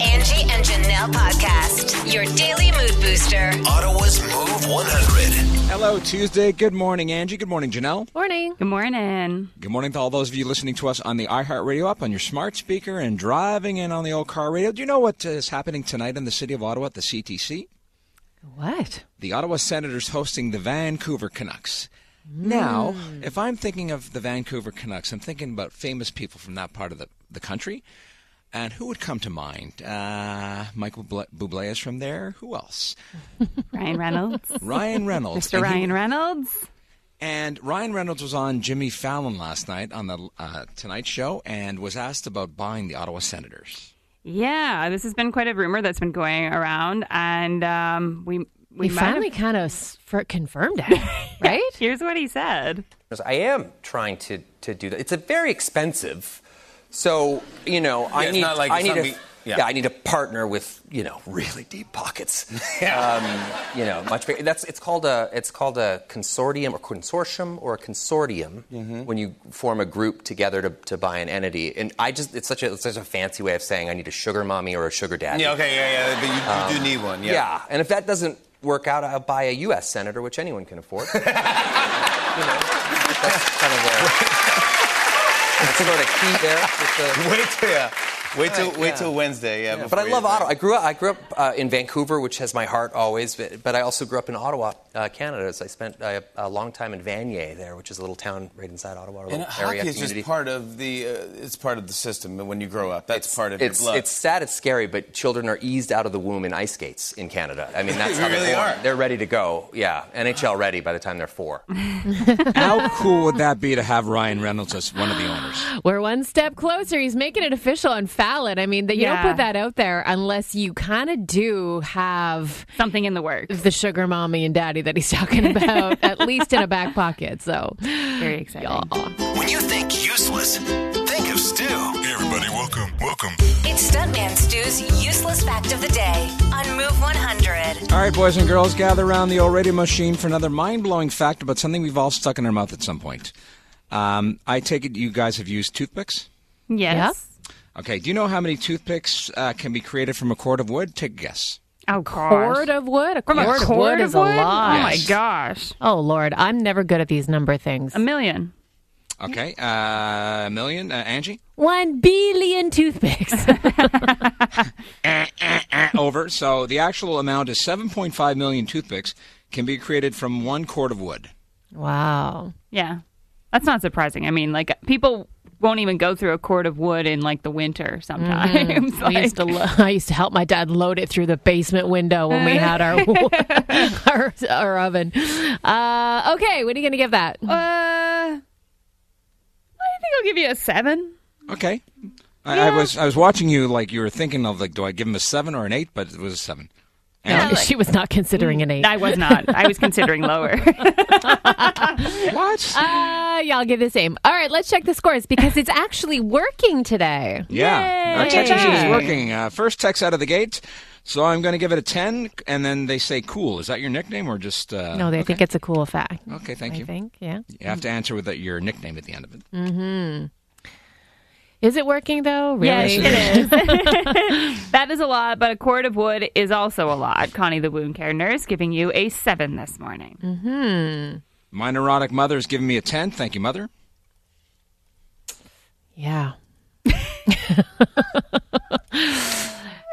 Angie and Janelle podcast, your daily mood booster. Ottawa's Move 100. Hello, Tuesday. Good morning, Angie. Good morning, Janelle. Morning. Good morning. Good morning to all those of you listening to us on the iHeartRadio app, on your smart speaker, and driving in on the old car radio. Do you know what is happening tonight in the city of Ottawa at the CTC? What? The Ottawa Senators hosting the Vancouver Canucks. Now, hmm. if I'm thinking of the Vancouver Canucks, I'm thinking about famous people from that part of the, the country. And who would come to mind? Uh, Michael Bublé is from there. Who else? Ryan Reynolds. Ryan Reynolds. Mr. And he- Ryan Reynolds. And Ryan Reynolds was on Jimmy Fallon last night on the uh, Tonight Show and was asked about buying the Ottawa Senators. Yeah, this has been quite a rumor that's been going around, and um, we we We finally have- kind of confirmed it, right? Here's what he said. I am trying to, to do that. It's a very expensive. So, you know, I need like I need a, yeah. yeah. I need a partner with, you know, really deep pockets. um, you know, much bigger. That's it's called a it's called a consortium or consortium or a consortium Mm-hmm. when you form a group together to, to buy an entity. And I just it's such a it's such a fancy way of saying I need a sugar mommy or a sugar daddy. Yeah, okay, yeah, yeah, but you, you do need one. Yeah. Yeah, and if that doesn't work out, I'll buy a U.S. senator, which anyone can afford. you know, that's kind of the that's sort of key there. With the, Wait till. Wait till Right, wait yeah. till Wednesday. Yeah. but I love Ottawa. I grew up. I grew up uh, in Vancouver, which has my heart always. But, but I also grew up in Ottawa, uh, Canada. So I spent uh, a long time in Vanier there, which is a little town right inside Ottawa. A little And area hockey is community. just part of the. Uh, it's part of the system when you grow up. That's part of it's, your blood. It's sad, it's scary, but children are eased out of the womb in ice skates in Canada. I mean, that's They how really they're born. are. They're ready to go. Yeah, NHL ready by the time they're four. How cool would that be to have Ryan Reynolds as one of the owners? We're one step closer. He's making it official on Fallon. I mean, that you Yeah. don't put that out there unless you kind of do have Something in the works. the sugar mommy and daddy that he's talking about, at least in a back pocket. So, Very exciting. When you think useless, think of Stu. Hey everybody, welcome, welcome. It's Stuntman Stu's useless fact of the day on Move 100. All right, boys and girls, gather around the old radio machine for another mind blowing fact about something we've all stuck in our mouth at some point. Um, I take it you guys have used toothpicks? Yes. Okay, do you know how many toothpicks uh, can be created from a cord of wood? Take a guess. Oh, gosh. cord of wood? A From cord a of wood is a wood? lot. Oh my gosh. Oh, Lord. I'm never good at these number things. A million. Okay, uh, a million, uh, Angie? One billion toothpicks. Over. So the actual amount is 7.5 million toothpicks can be created from one cord of wood. wow. Yeah. That's not surprising. I mean, like people won't even go through a cord of wood in like the winter sometimes. I Like- used to lo- I used to help my dad load it through the basement window when we had our our, our oven. Uh, okay, what are you going to give that? Uh, I think I'll give you a seven. Okay. I, I was I was watching you like you were thinking of like do I give him a seven or an eight, but it was a seven. No, she was not considering an eight. I was not. I was considering lower. What? Uh, y'all give the same. All right, let's check the scores because it's actually working today. yeah, our Yay. text machine is Yay. working. Uh, first text out of the gate, so I'm going to give it a ten, and then they say cool. Is that your nickname or just? Uh, No, they think it's a cool fact. Okay, thank you. I you. think, yeah. You have to answer with that your nickname at the end of it. Is it working though? Really? Yes, it is. that is a lot, but a cord of wood is also a lot. Connie, the wound care nurse, giving you a seven this morning. Mm-hmm. My neurotic mother is giving me a ten. Thank you, mother. Yeah.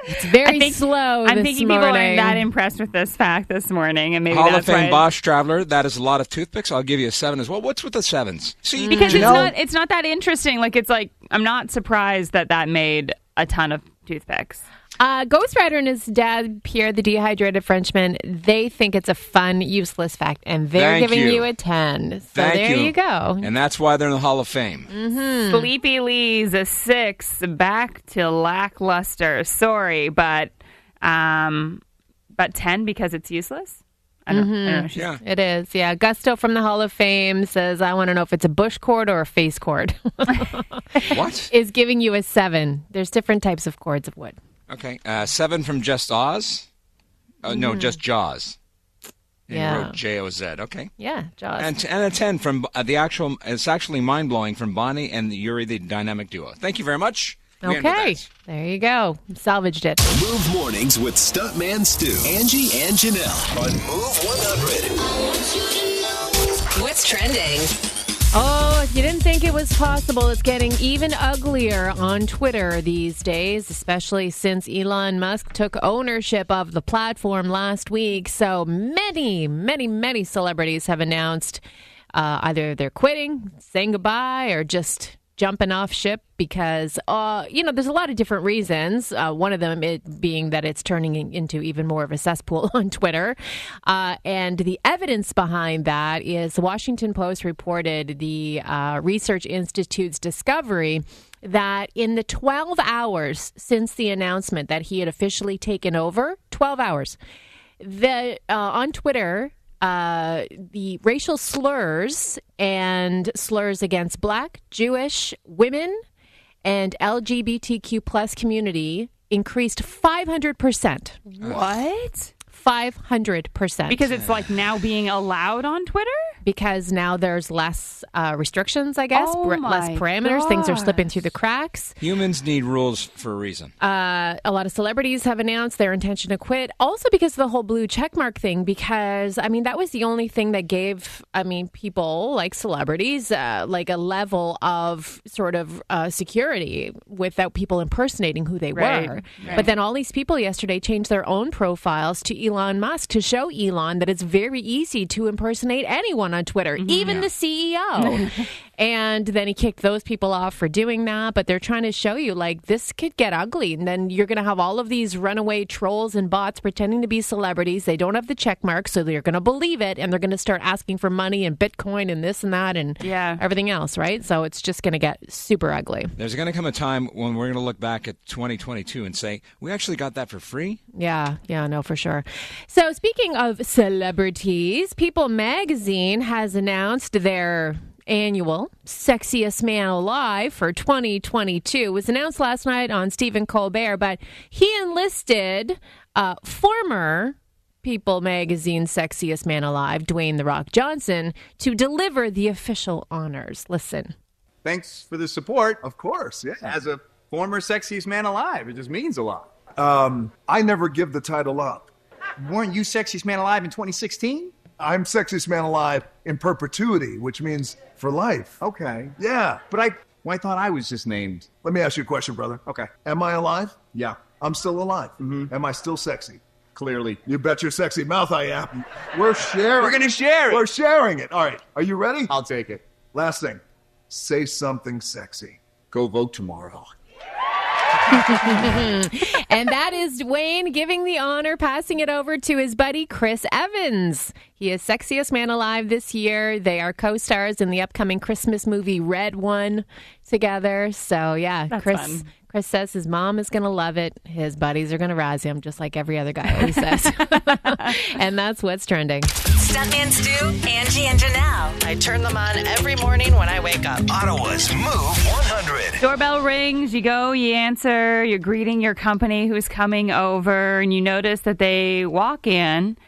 it's very I think- slow. I'm this thinking people aren't that impressed with this fact this morning, and maybe Hall of Fame. Bosch Traveler. That is a lot of toothpicks. I'll give you a seven as well. What's with the sevens? See, because it's Janelle- not it's not that interesting. Like it's like I'm not surprised that that made a ton of toothpicks. Uh, Ghost Rider and his dad, Pierre, the dehydrated Frenchman, they think it's a fun, useless fact, and they're Thank giving you. you. a 10. So Thank there you, go. And that's why they're in the Hall of Fame. Sleepy Lee's a six, back to lackluster. Sorry, but um, but ten because it's useless. I don't, I don't know. Yeah. It is, yeah. Gusto from the Hall of Fame says, I want to know if it's a bush cord or a face cord. What? is giving you a seven. There's different types of cords of wood. Okay. Uh, seven from Just Oz. Uh, No, just Jaws. And he Yeah. wrote J O Z. Okay. Yeah, Jaws. And, t- and a 10 from uh, the actual, it's actually mind blowing from Bonnie and Yuri, the dynamic duo. Thank you very much. We ended Okay, there you go. Salvaged it. Move mornings with Stuntman Stu, Angie, and Janelle on Move 100. What's trending? Oh, if you didn't think it was possible, it's getting even uglier on Twitter these days, especially since Elon Musk took ownership of the platform last week. So many, many, many celebrities have announced uh, either they're quitting, saying goodbye, or just jumping off ship because uh, you know there's a lot of different reasons. Uh, one of them it being that it's turning into even more of a cesspool on twitter. Uh, and the evidence behind that is the washington post reported the uh, research institute's discovery that in the 12 hours since the announcement that he had officially taken over 12 hours the uh, on Twitter, uh, the racial slurs and slurs against Black, Jewish, women, and LGBTQ plus community increased five hundred percent. What? Five hundred percent Because it's like now being allowed on Twitter? because now there's less uh, restrictions, I guess, Oh br- less my parameters. Things are slipping through the cracks. Humans need rules for a reason. Uh, a lot of celebrities have announced their intention to quit, also because of the whole blue checkmark thing. Because I mean, that was the only thing that gave, I mean, people like celebrities uh, like a level of sort of uh, security without people impersonating who they Right, were. right. But then all these people yesterday changed their own profiles to Elon Musk to show Elon that it's very easy to impersonate anyone on Twitter, Mm-hmm. even the CEO. and then he kicked those people off for doing that. But they're trying to show you like this could get ugly. And then you're going to have all of these runaway trolls and bots pretending to be celebrities. They don't have the check mark, so they're going to believe it and they're going to start asking for money and Bitcoin and this and that and Yeah. everything else, right? So it's just going to get super ugly. There's going to come a time when we're going to look back at 2022 and say, we actually got that for free? Yeah, yeah, no, for sure. So, speaking of celebrities, People magazine has announced their annual Sexiest Man Alive for 2022. It was announced last night on Stephen Colbert, but he enlisted uh, former People magazine Sexiest Man Alive, Dwayne The Rock Johnson, to deliver the official honors. Listen. Thanks for the support. Of course, yeah. As a former sexiest man alive, it just means a lot. Um, I never give the title up. Weren't you sexiest man alive in 2016? I'm sexiest man alive in perpetuity, which means for life. Okay. Yeah. But I, well, I thought I was just named. Let me ask you a question, brother. Okay. Am I alive? Yeah, I'm still alive. Mm-hmm. Am I still sexy? clearly. You bet your sexy mouth I am. We're sharing. We're gonna share it. We're sharing it. All right. Are you ready? I'll take it. Last thing. Say something sexy. Go vote tomorrow. and that is Dwayne giving the honor, passing it over to his buddy Chris Evans. He is Sexiest Man Alive this year. They are co stars in the upcoming Christmas movie Red One together. So, yeah, That's Chris. fun. Chris says his mom is going to love it. His buddies are going to razz him, just like every other guy always says. and that's what's trending. Stuntman Stu, Angie, and Janelle. I turn them on every morning when I wake up. Ottawa's Move 100. Doorbell rings, you go, you answer, you're greeting your company who's coming over, and you notice that they walk in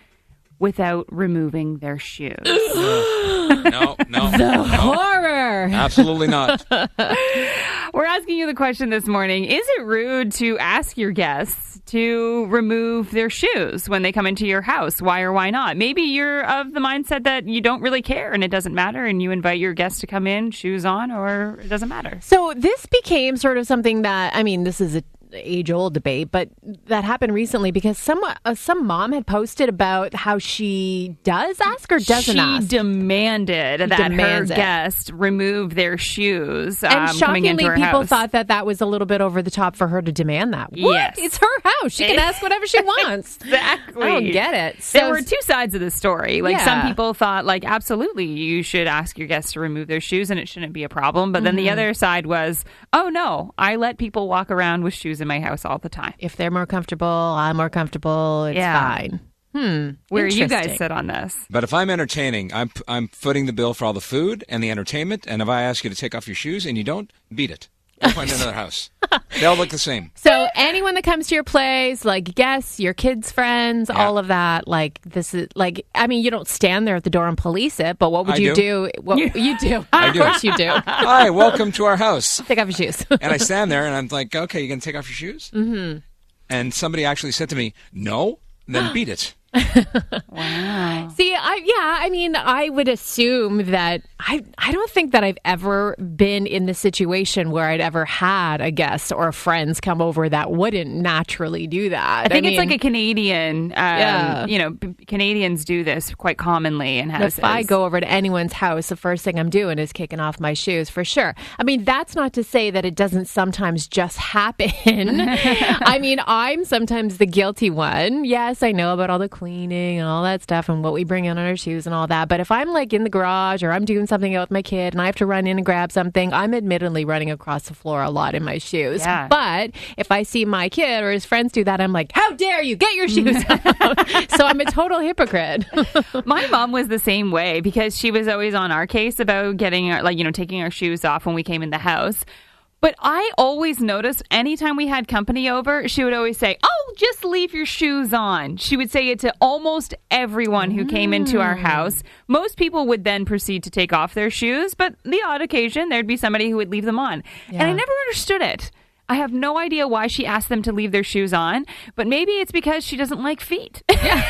without removing their shoes. No, no, no. Horror! Absolutely not. We're asking you the question this morning Is it rude to ask your guests to remove their shoes when they come into your house? Why or why not? Maybe you're of the mindset that you don't really care and it doesn't matter, and you invite your guests to come in, shoes on, or it doesn't matter. So this became sort of something that I mean, this is a age old debate, but that happened recently because some uh, some mom had posted about how she does ask or doesn't she ask. demanded that her it. guest remove their shoes and um, into shockingly, people house. thought that that was a little bit over the top for her to demand that. What? Yes. It's her house. She can ask whatever she wants. Exactly. I don't get it. there So- were two sides of the story. Like some people thought, like absolutely, you should ask your guests to remove their shoes, and it shouldn't be a problem. But then the Mm-hmm. other side was, oh no, I let people walk around with shoes in my house all the time. If they're more comfortable, I'm more comfortable. It's Yeah. fine. Hmm. Where you guys sit on this? But if I'm entertaining, I'm I'm footing the bill for all the food and the entertainment. And if I ask you to take off your shoes and you don't, beat it. Go find another house. They all look the same. So anyone that comes to your place, like guests, your kids' friends, Yeah. all of that, like this is like I mean, you don't stand there at the door and police it, but what would I you do. What you, do? I of do. course you do. Hi, welcome to our house. Take off your shoes. And I stand there and I'm like, okay, you're gonna take off your shoes? hmm And somebody actually said to me, no, then beat it. Wow. See, I yeah, I mean, I would assume that I I don't think that I've ever been in the situation where I'd ever had a guest or friends come over that wouldn't naturally do that. I think it's mean, like a Canadian. Um, Yeah. You know, Canadians do this quite commonly in houses. If I go over to anyone's house, the first thing I'm doing is kicking off my shoes for sure. I mean, that's not to say that it doesn't sometimes just happen. I mean, I'm sometimes the guilty one. Yes, I know about all the cleaning and all that stuff and what we bring in on our shoes and all that. But if I'm like in the garage or I'm doing something out with my kid and I have to run in and grab something, I'm admittedly running across the floor a lot in my shoes. Yeah. But if I see my kid or his friends do that, I'm like, how dare you get your shoes out? so I'm a total hypocrite. My mom was the same way because she was always on our case about getting our, like, you know, taking our shoes off when we came in the house. But I always noticed anytime we had company over, she would always say, Oh, just leave your shoes on. She would say it to almost everyone who came into our mm. house. Most people would then proceed to take off their shoes, but the odd occasion there'd be somebody who would leave them on. And I never understood it. I have no idea why she asked them to leave their shoes on, but maybe it's because she doesn't like feet. Yeah.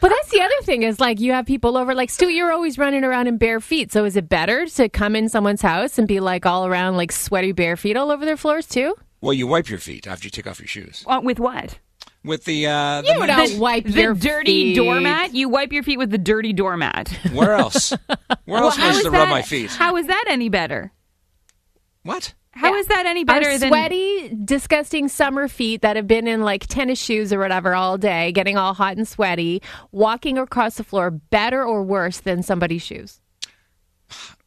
But that's the other thing is like you have people over like Stu, you're always running around in bare feet. So is it better to come in someone's house and be like all around like sweaty bare feet all over their floors too? Well, you wipe your feet after you take off your shoes. Uh, With what? With the, uh, the You don't wipe the your dirty feet. doormat. You wipe your feet with the dirty doormat. Where else? Where else am I how supposed to rub my feet? How is that any better? What? How is that any better Our than sweaty, disgusting summer feet that have been in like tennis shoes or whatever all day, getting all hot and sweaty, walking across the floor better or worse than somebody's shoes?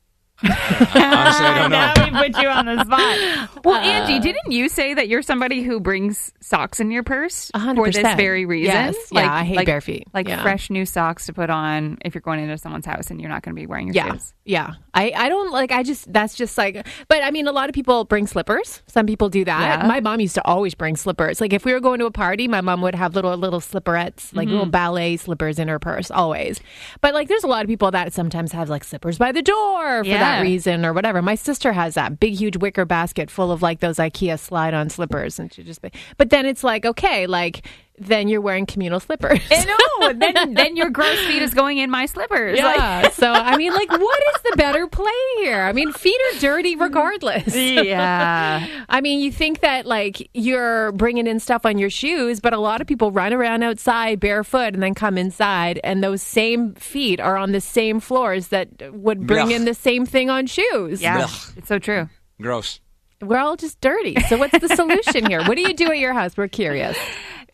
Honestly, I don't know. now we put you on the spot. Well, uh, Angie, didn't you say that you're somebody who brings socks in your purse A hundred for this very reason? Yes. Yeah, I hate like, bare feet. Like Yeah. fresh new socks to put on if you're going into someone's house and you're not going to be wearing your Yeah. shoes. Yeah. I, I don't like, I just, that's just like, but I mean, a lot of people bring slippers. Some people do that. Yeah. My mom used to always bring slippers. Like if we were going to a party, my mom would have little, little slipperettes, like little mm-hmm. ballet slippers in her purse, always. But like there's a lot of people that sometimes have like slippers by the door for Yeah. That reason or whatever. My sister has that big, huge wicker basket full of like those IKEA slide on slippers. And she just, but then it's like, okay, like, then you're wearing communal slippers. no, then then your gross feet is going in my slippers. Like- Yeah. so I mean, like, what is the better play here? I mean, feet are dirty regardless. yeah. I mean, you think that like you're bringing in stuff on your shoes, but a lot of people run around outside barefoot and then come inside, and those same feet are on the same floors that would bring Blech. in the same thing on shoes. Yeah. Blech. It's so true. Gross. We're all just dirty. So what's the solution here? What do you do at your house? We're curious.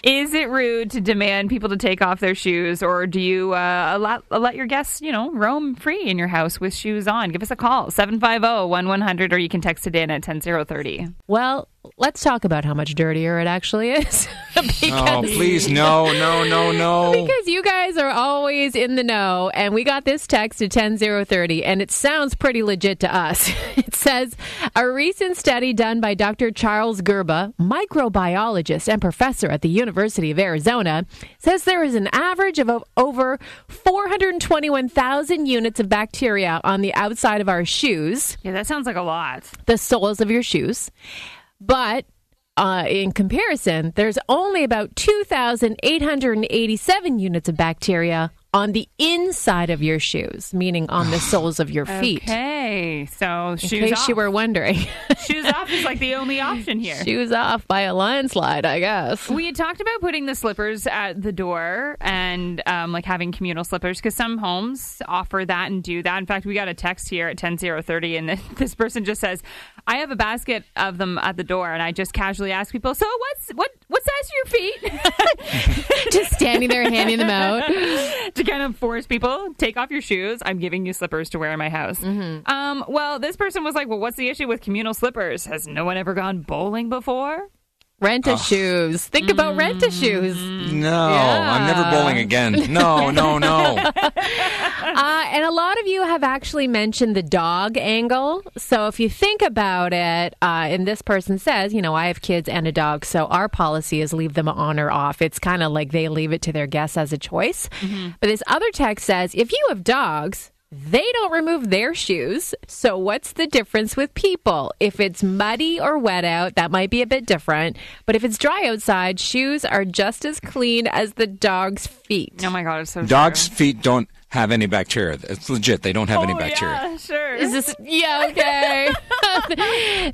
Is it rude to demand people to take off their shoes, or do you uh, let, let your guests, you know, roam free in your house with shoes on? Give us a call, 750-1100, or you can text it in at 10030. Well, let's talk about how much dirtier it actually is. Oh, please, no, no, no, no. Because you guys are always in the know, and we got this text at 10030, and it sounds pretty legit to us. It says a recent study done by Dr. Charles Gerba, microbiologist and professor at the University of Arizona, says there is an average of over 421,000 units of bacteria on the outside of our shoes, Yeah, that sounds like a lot. the soles of your shoes. But uh, in comparison, there's only about 2,887 units of bacteria on the inside of your shoes, meaning on the soles of your feet. Okay, so In shoes case off. you were wondering, shoes off is like the only option here. shoes off by a landslide, I guess. We had talked about putting the slippers at the door and um, like having communal slippers because some homes offer that and do that. In fact, we got a text here at 10030 and this person just says, I have a basket of them at the door and I just casually ask people, so what's what what size are your feet? Just standing there handing them out. to kind of force people take off your shoes. I'm giving you slippers to wear in my house. Mm-hmm. Um, well, this person was like, "Well, what's the issue with communal slippers? Has no one ever gone bowling before?" Rent a shoes. Think about rent a shoes. No, I'm never bowling again. No, no, no. Uh, and a lot of you have actually mentioned the dog angle. So if you think about it, uh, and this person says, you know, I have kids and a dog, so our policy is leave them on or off. It's kind of like they leave it to their guests as a choice. But this other text says, if you have dogs, they don't remove their shoes. So what's the difference with people? If it's muddy or wet out, that might be a bit different. But if it's dry outside, shoes are just as clean as the dog's feet. Oh my god, it's so Dogs' feet don't have any bacteria. It's legit. They don't have any Oh, bacteria. yeah, sure. Is this yeah okay?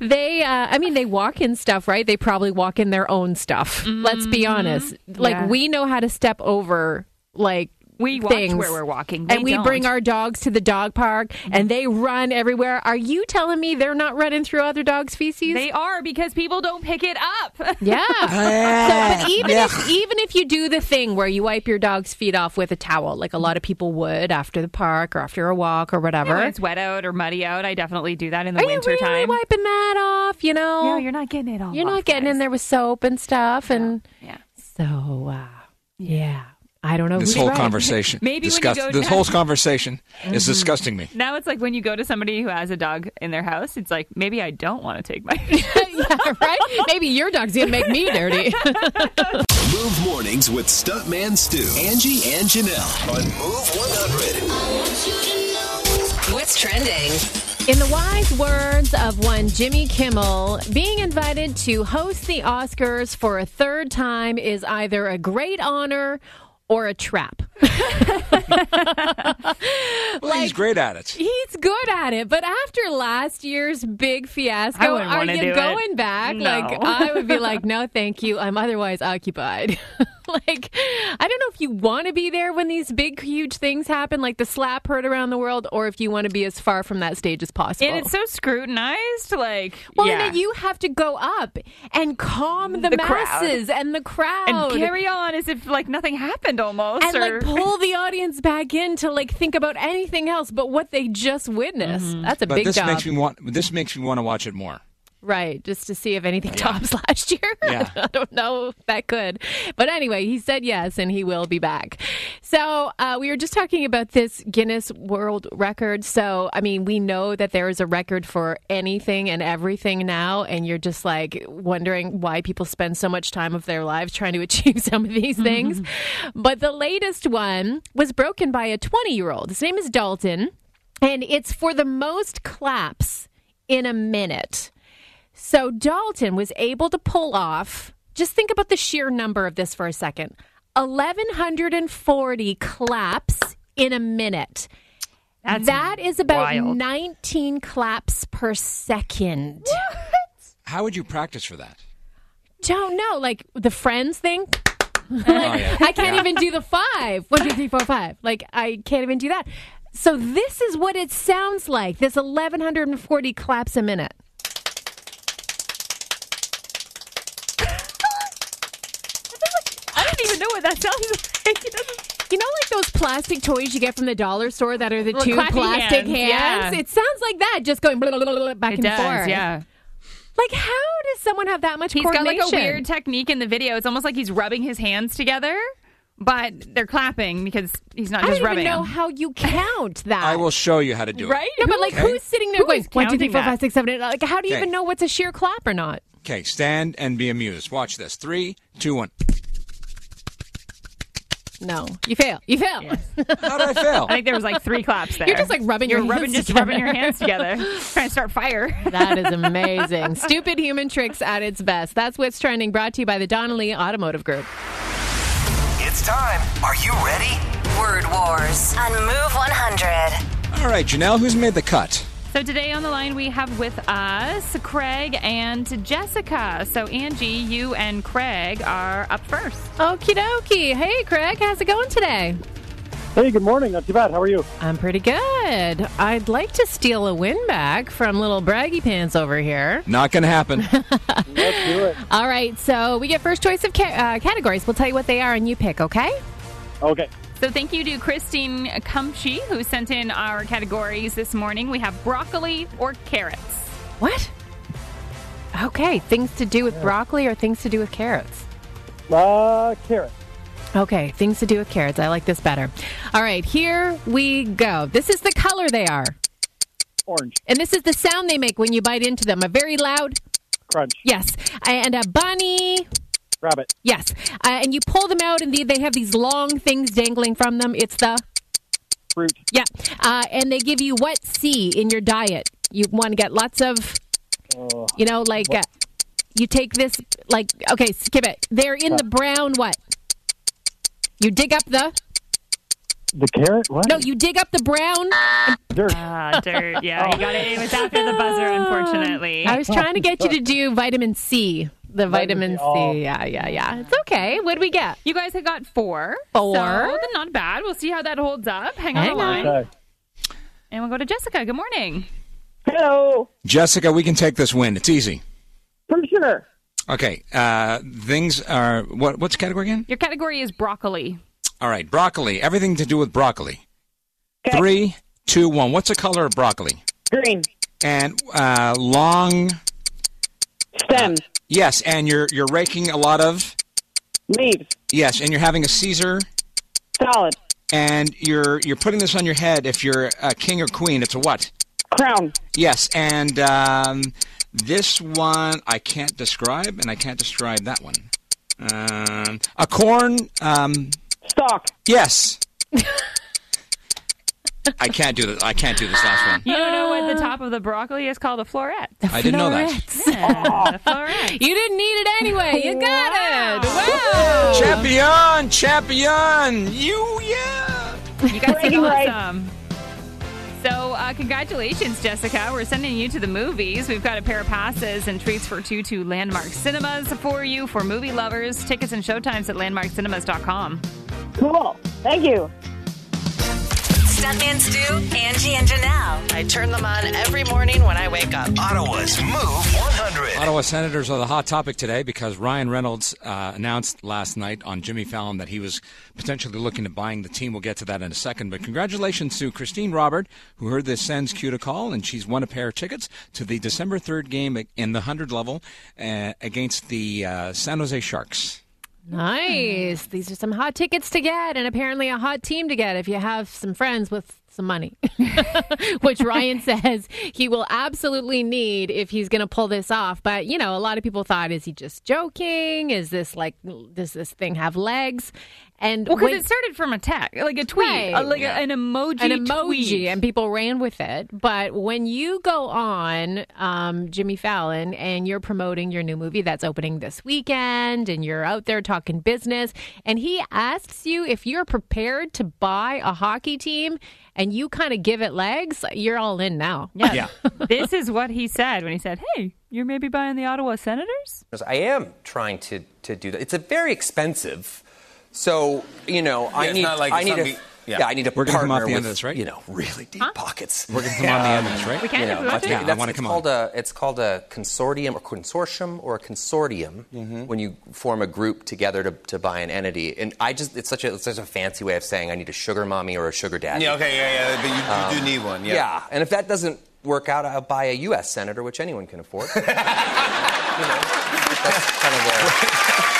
they, uh, I mean, they walk in stuff, right? They probably walk in their own stuff. Let's be honest. Like Yeah. we know how to step over like We watch things. where we're walking. They and we bring don't. our dogs to the dog park, and they run everywhere. Are you telling me they're not running through other dogs' feces? They are because people don't pick it up. Yeah. so, but even if even if you do the thing where you wipe your dog's feet off with a towel, like a lot of people would after the park or after a walk or whatever, when it's wet out or muddy out, I definitely do that in the are winter you really time. wiping that off? You know, Yeah, you're not getting it all. You're not off, getting in there with soap and stuff, and Yeah. so uh, yeah. I don't know. This whole right. conversation, Maybe when you disgust- go this whole conversation is Mm-hmm. disgusting me. Now it's like when you go to somebody who has a dog in their house, it's like maybe I don't want to take my. yeah, right? Maybe your dog's gonna make me dirty. Move mornings with Stuntman Stu, Angie, and Janelle on Move 100. What's trending? In the wise words of one Jimmy Kimmel, being invited to host the Oscars for a third time is either a great honor or a trap. Well, he's great at it. He's good at it, but after last year's big fiasco, are you do it. going back? No. Like I would be like, no, thank you. I'm otherwise occupied. like I don't know if you want to be there when these big, huge things happen, like the slap heard around the world, or if you want to be as far from that stage as possible. and it's so scrutinized. Like, well, yeah. and then you have to go up and calm the, The crowd. masses and the crowd and carry on as if like nothing happened almost. and or, like pull the audience back in to like think about anything else but what they just witnessed. Mm-hmm. That's a But big this job. makes me want. This makes me want to watch it more. Right, just to see if anything tops last year. Yeah. I don't know if that could. But anyway, he said yes and he will be back. So uh, we were just talking about this Guinness World Record. So, I mean, we know that there is a record for anything and everything now. And you're just like wondering why people spend so much time of their lives trying to achieve some of these things. but the latest one was broken by a 20 year old. His name is Dalton. And it's for the most claps in a minute. So Dalton was able to pull off, just think about the sheer number of this for a second 1,140 claps in a minute. That's that is about wild. 19 claps per second. How would you practice for that? Don't know. Like the friends thing. Oh, yeah. I can't Yeah. even do the five. One, two, three, four, five. Like I can't even do that. So this is what it sounds like. This 1,140 claps a minute. Don't even know what that sounds like. It doesn't- You know, like those plastic toys you get from the dollar store that are the Little two plastic hands, hands? yeah. It sounds like that, just going blah, blah, blah, blah, back It and does, forth. yeah. Like, how does someone have that much He's got like a weird technique in the video. It's almost like he's rubbing his hands together, but they're clapping because he's not I just don't rubbing even know them. how you count that. I will show you how to do it. Right? No, but like, Okay. who's sitting there Who going is one, two, three, counting four, that? five, six, seven, eight? Like, how do you Okay. even know what's a sheer clap or not? Okay, stand and be amused. Watch this. Three, two, one. No, you fail. You fail. How did I fail? I think there was like three claps there. You're just like rubbing You're your rubbing, hands just together. rubbing your hands together, trying to start fire. That is amazing. Stupid human tricks at its best. That's what's trending. Brought to you by the Donnelly Automotive Group. It's time. Are you ready? Word Wars on Move 100. All right, Janelle, who's made the cut? So today on the line we have with us Craig and Jessica. So Angie, you and Craig are up first. Okie dokie. Hey, Craig, how's it going today? Hey, good morning. Not too bad. How are you? I'm pretty good. I'd like to steal a win back from little braggy pants over here. Not going to happen. Let's do it. All right, so we get first choice of ca- uh, categories. We'll tell you what they are and you pick, okay? Okay. So thank you to Christine Kumchi who sent in our categories this morning. We have broccoli or carrots. What? Okay, things to do with broccoli or things to do with carrots? Uh, carrot. Okay, things to do with carrots. I like this better. All right, here we go. This is the color they are. Orange. And this is the sound they make when you bite into them. A very loud Crunch. yes. And a bunny Rabbit. yes. Uh, and you pull them out and they, they have these long things dangling from them. It's the Fruit. yeah. Uh, and they give you what C in your diet. You want to get lots of Oh, you know like uh, you take this like okay, skip it. They're in the brown what? You dig up the the carrot. What? No, you dig up the brown. Dirt. Ah, dirt. Yeah, you got it. It was after the buzzer, unfortunately. I was trying to get you to do vitamin C. The vitamin Vitamin C. Yeah, yeah, yeah. It's okay. What do we get? You guys have got four. Four. So not bad. We'll see how that holds up. Hang on Hang the line. Okay. And we'll go to Jessica. Good morning. Hello. Jessica, we can take this win. It's easy. For sure. Okay, uh, things are what? What's the category again? Your category is broccoli. All right, broccoli. Everything to do with broccoli. Three, two, one. What's the color of broccoli? Green. And uh, long. Stems. Yes, and you're you're raking a lot of. Leaves. Yes, and you're having a Caesar. Salad. And you're you're putting this on your head. If you're a king or queen, it's a what? Crown. Yes, and um, this one I can't describe, and I can't describe that one. Um, a corn. Um, Stalk. yes. I can't do this. I can't do this last one. You don't know what the top of the broccoli is called? A floret. I didn't know that. Yeah, the floret. You didn't need it anyway. You got it. Wow. Champion, champion, you yeah. You guys did Bragging awesome. So, uh, congratulations, Jessica. We're sending you to the movies. We've got a pair of passes and treats for two to Landmark Cinemas for you for movie lovers. Tickets and showtimes at landmarkcinemas.com. Cool. Thank you. Stuntman Stu, Angie, and Janelle. I turn them on every morning when I wake up. Ottawa's Move 100. Ottawa Senators are the hot topic today because Ryan Reynolds uh, announced last night on Jimmy Fallon that he was potentially looking at buying the team. We'll get to that in a second. But congratulations to Christine Robert, who heard this Sens cue to call, and she's won a pair of tickets to the December 3rd game in the 100 level uh, against the uh, San Jose Sharks. Nice. These are some hot tickets to get, and apparently a hot team to get if you have some friends with some money, which Ryan says he will absolutely need if he's going to pull this off. But, you know, a lot of people thought, is he just joking? Is this like, does this thing have legs? And Well, because it started from a text, like a tweet, Right. uh, like a- an emoji an emoji, tweet. and people ran with it. But when you go on um, Jimmy Fallon and you're promoting your new movie that's opening this weekend, and you're out there talking business, and he asks you if you're prepared to buy a hockey team, and you kind of give it legs, you're all in now. Yeah. this is what he said when he said, "Hey, you're maybe buying the Ottawa Senators." I am trying to, to do that. It's a very expensive. So you know, I it's need not like I it's need not a be- yeah. yeah. I need a We're gonna come partner off the end with of this, right? you know really deep pockets. We're going to come on the end of this, right? We can You if know, we want to. Yeah, I that's- wanna it's come on. called a it's called a consortium or consortium or a consortium Mm-hmm. when you form a group together to, to buy an entity. And I just it's such a it's such a fancy way of saying I need a sugar mommy or a sugar daddy. Yeah, okay, yeah, yeah, but you, you do need one. Yeah. Yeah, and if that doesn't work out, I'll buy a U.S. senator, which anyone can afford. you know, that's kind of the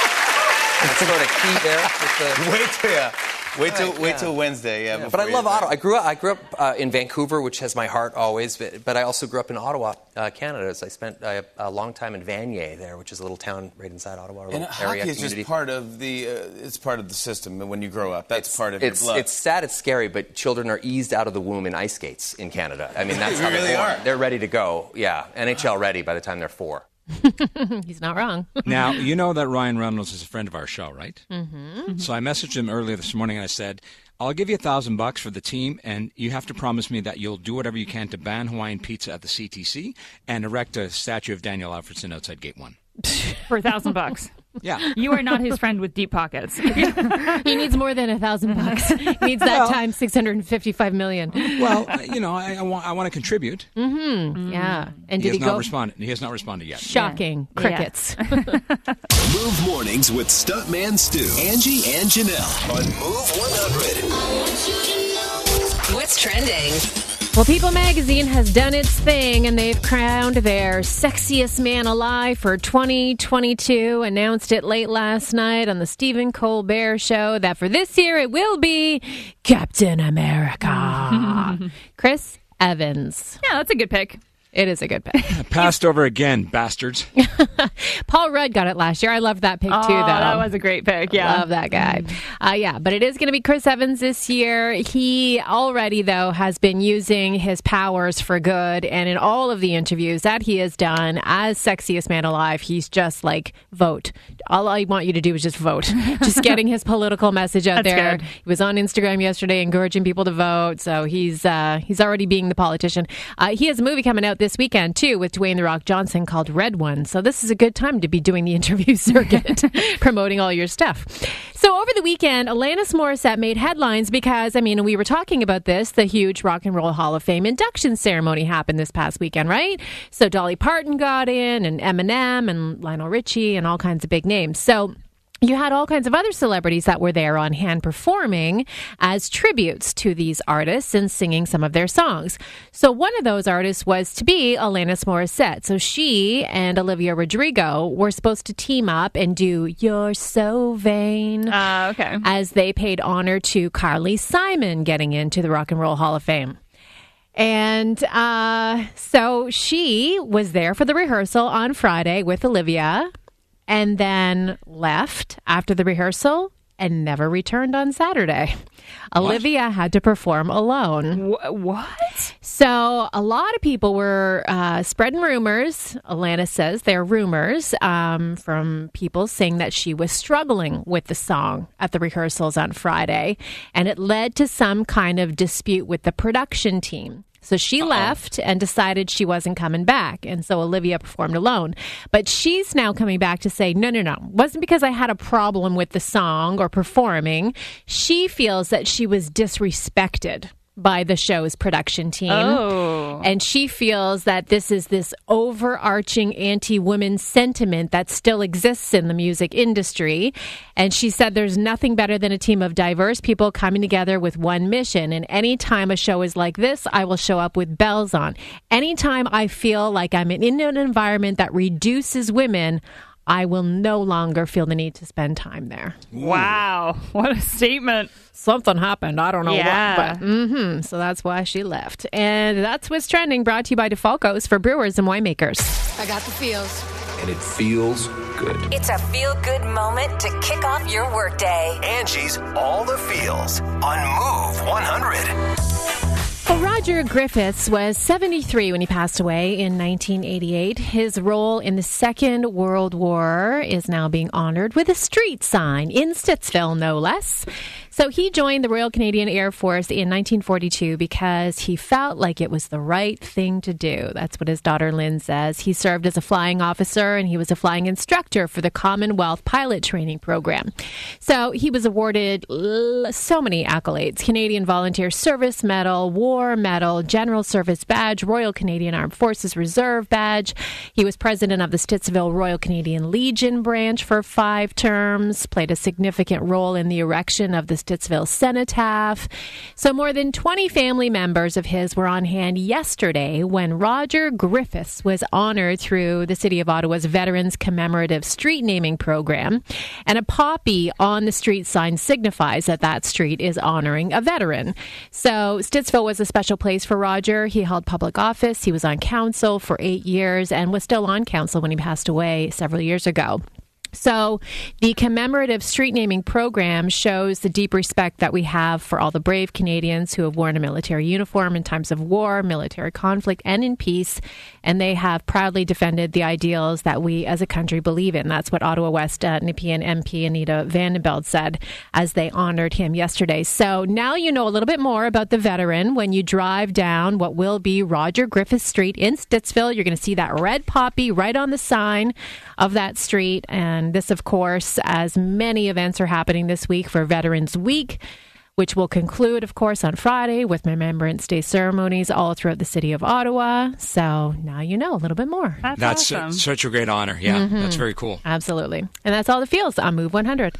that's sort of key there. with the- Wait till yeah. Wait till Right, wait yeah. till Wednesday. Yeah, but I love Ottawa. I grew up. I grew up uh, in Vancouver, which has my heart always. But, but I also grew up in Ottawa, uh, Canada. So I spent uh, a long time in Vanier there, which is a little town right inside Ottawa. A little And area hockey is community. just part of the. Uh, it's part of the system when you grow up. That's part of it's, your blood. It's sad, it's scary, but children are eased out of the womb in ice skates in Canada. I mean, that's how they're really born. are. They're ready to go. Yeah, NHL ready by the time they're four. He's not wrong. Now, you know that Ryan Reynolds is a friend of our show, right? mm-hmm. So I messaged him earlier this morning and I said, I'll give you a thousand bucks for the team, and you have to promise me that you'll do whatever you can to ban Hawaiian pizza at the CTC and erect a statue of Daniel Alfredsson outside Gate 1. for a thousand bucks. Yeah. You are not his friend with deep pockets. he needs more than a thousand bucks. He needs that Well- times six hundred and fifty-five million. Well, you know, I, I, want, I want to contribute. Mm-hmm. Yeah. And he did has he not go? responded. He has not responded yet. Shocking. Yeah. Crickets. Move mornings with Stuntman Stu, Angie, and Janelle on Move 100. What's trending? Well, People magazine has done its thing and they've crowned their sexiest man alive for 2022. Announced it late last night on the Stephen Colbert show that for this year it will be Captain America. Chris Evans. Yeah, that's a good pick. It is a good pick. Passed over again, bastards. Paul Rudd got it last year. I loved that pick too, Oh, though. that was a great pick. Yeah. Love that guy. Uh, yeah, but it is going to be Chris Evans this year. He already, though, has been using his powers for good. And in all of the interviews that he has done as sexiest man alive, he's just like, vote. All I want you to do is just vote. just getting his political message out That's there. good. He was on Instagram yesterday encouraging people to vote. So he's uh, he's already being the politician. Uh, he has a movie coming out this weekend, too, with Dwayne The Rock Johnson called Red One. So this is a good time to be doing the interview circuit, promoting all your stuff. So over the weekend, Alanis Morissette made headlines because, I mean, we were talking about this. The huge Rock and Roll Hall of Fame induction ceremony happened this past weekend, right? So Dolly Parton got in, and Eminem, and Lionel Richie, and all kinds of big names. So you had all kinds of other celebrities that were there on hand performing as tributes to these artists and singing some of their songs. So one of those artists was to be Alanis Morissette. So she and Olivia Rodrigo were supposed to team up and do You're So Vain Uh, okay. as they paid honor to Carly Simon getting into the Rock and Roll Hall of Fame. And uh, so she was there for the rehearsal on Friday with Olivia and then left after the rehearsal and never returned on Saturday. Olivia had to perform alone. what? So a lot of people were uh, spreading rumors. Alanis says they're rumors um, from people saying that she was struggling with the song at the rehearsals on Friday, and it led to some kind of dispute with the production team. So she left and decided she wasn't coming back. And so Olivia performed alone. But she's now coming back to say, no, no, no. It wasn't because I had a problem with the song or performing. She feels that she was disrespected by the show's production team. Oh. And she feels that this is this overarching anti women sentiment that still exists in the music industry. And she said there's nothing better than a team of diverse people coming together with one mission. And anytime a show is like this, I will show up with bells on. Anytime I feel like I'm in an environment that reduces women, I will no longer feel the need to spend time there. Wow. What a statement. Something happened. I don't know Yeah. what. But, hmm So that's why she left. And that's what's trending, brought to you by DeFalco's for brewers and winemakers. I got the feels. And it feels good. It's a feel good moment to kick off your workday. Angie's All the Feels on Move 100. Well, Roger Griffiths was 73 when he passed away in 1988. His role in the Second World War is now being honored with a street sign in Stittsville, no less. So he joined the Royal Canadian Air Force in 1942 because he felt like it was the right thing to do. That's what his daughter Lynn says. He served as a flying officer and he was a flying instructor for the Commonwealth Pilot Training Program. So he was awarded l- so many accolades Canadian Volunteer Service Medal, War Medal, General Service Badge, Royal Canadian Armed Forces Reserve Badge. He was president of the Stittsville Royal Canadian Legion branch for five terms, played a significant role in the erection of the Stittsville Cenotaph. So more than 20 family members of his were on hand yesterday when Roger Griffiths was honored through the City of Ottawa's Veterans Commemorative Street Naming Program. And a poppy on the street sign signifies that that street is honoring a veteran. So Stittsville was a special place for Roger. He held public office. He was on council for eight years and was still on council when he passed away several years ago. So, the commemorative street naming program shows the deep respect that we have for all the brave Canadians who have worn a military uniform in times of war, military conflict, and in peace. And they have proudly defended the ideals that we as a country believe in. That's what Ottawa West uh, Nepean MP Anita Vandenbeld said as they honored him yesterday. So, now you know a little bit more about the veteran when you drive down what will be Roger Griffith Street in Stittsville. You're going to see that red poppy right on the sign of that street. And this, of course, as many events are happening this week for Veterans Week, which will conclude, of course, on Friday with Remembrance Day ceremonies all throughout the city of Ottawa. So now you know a little bit more. That's, That's awesome. su- such a great honor. Yeah, Mhm. that's very cool. Absolutely. And that's all the feels on Move 100.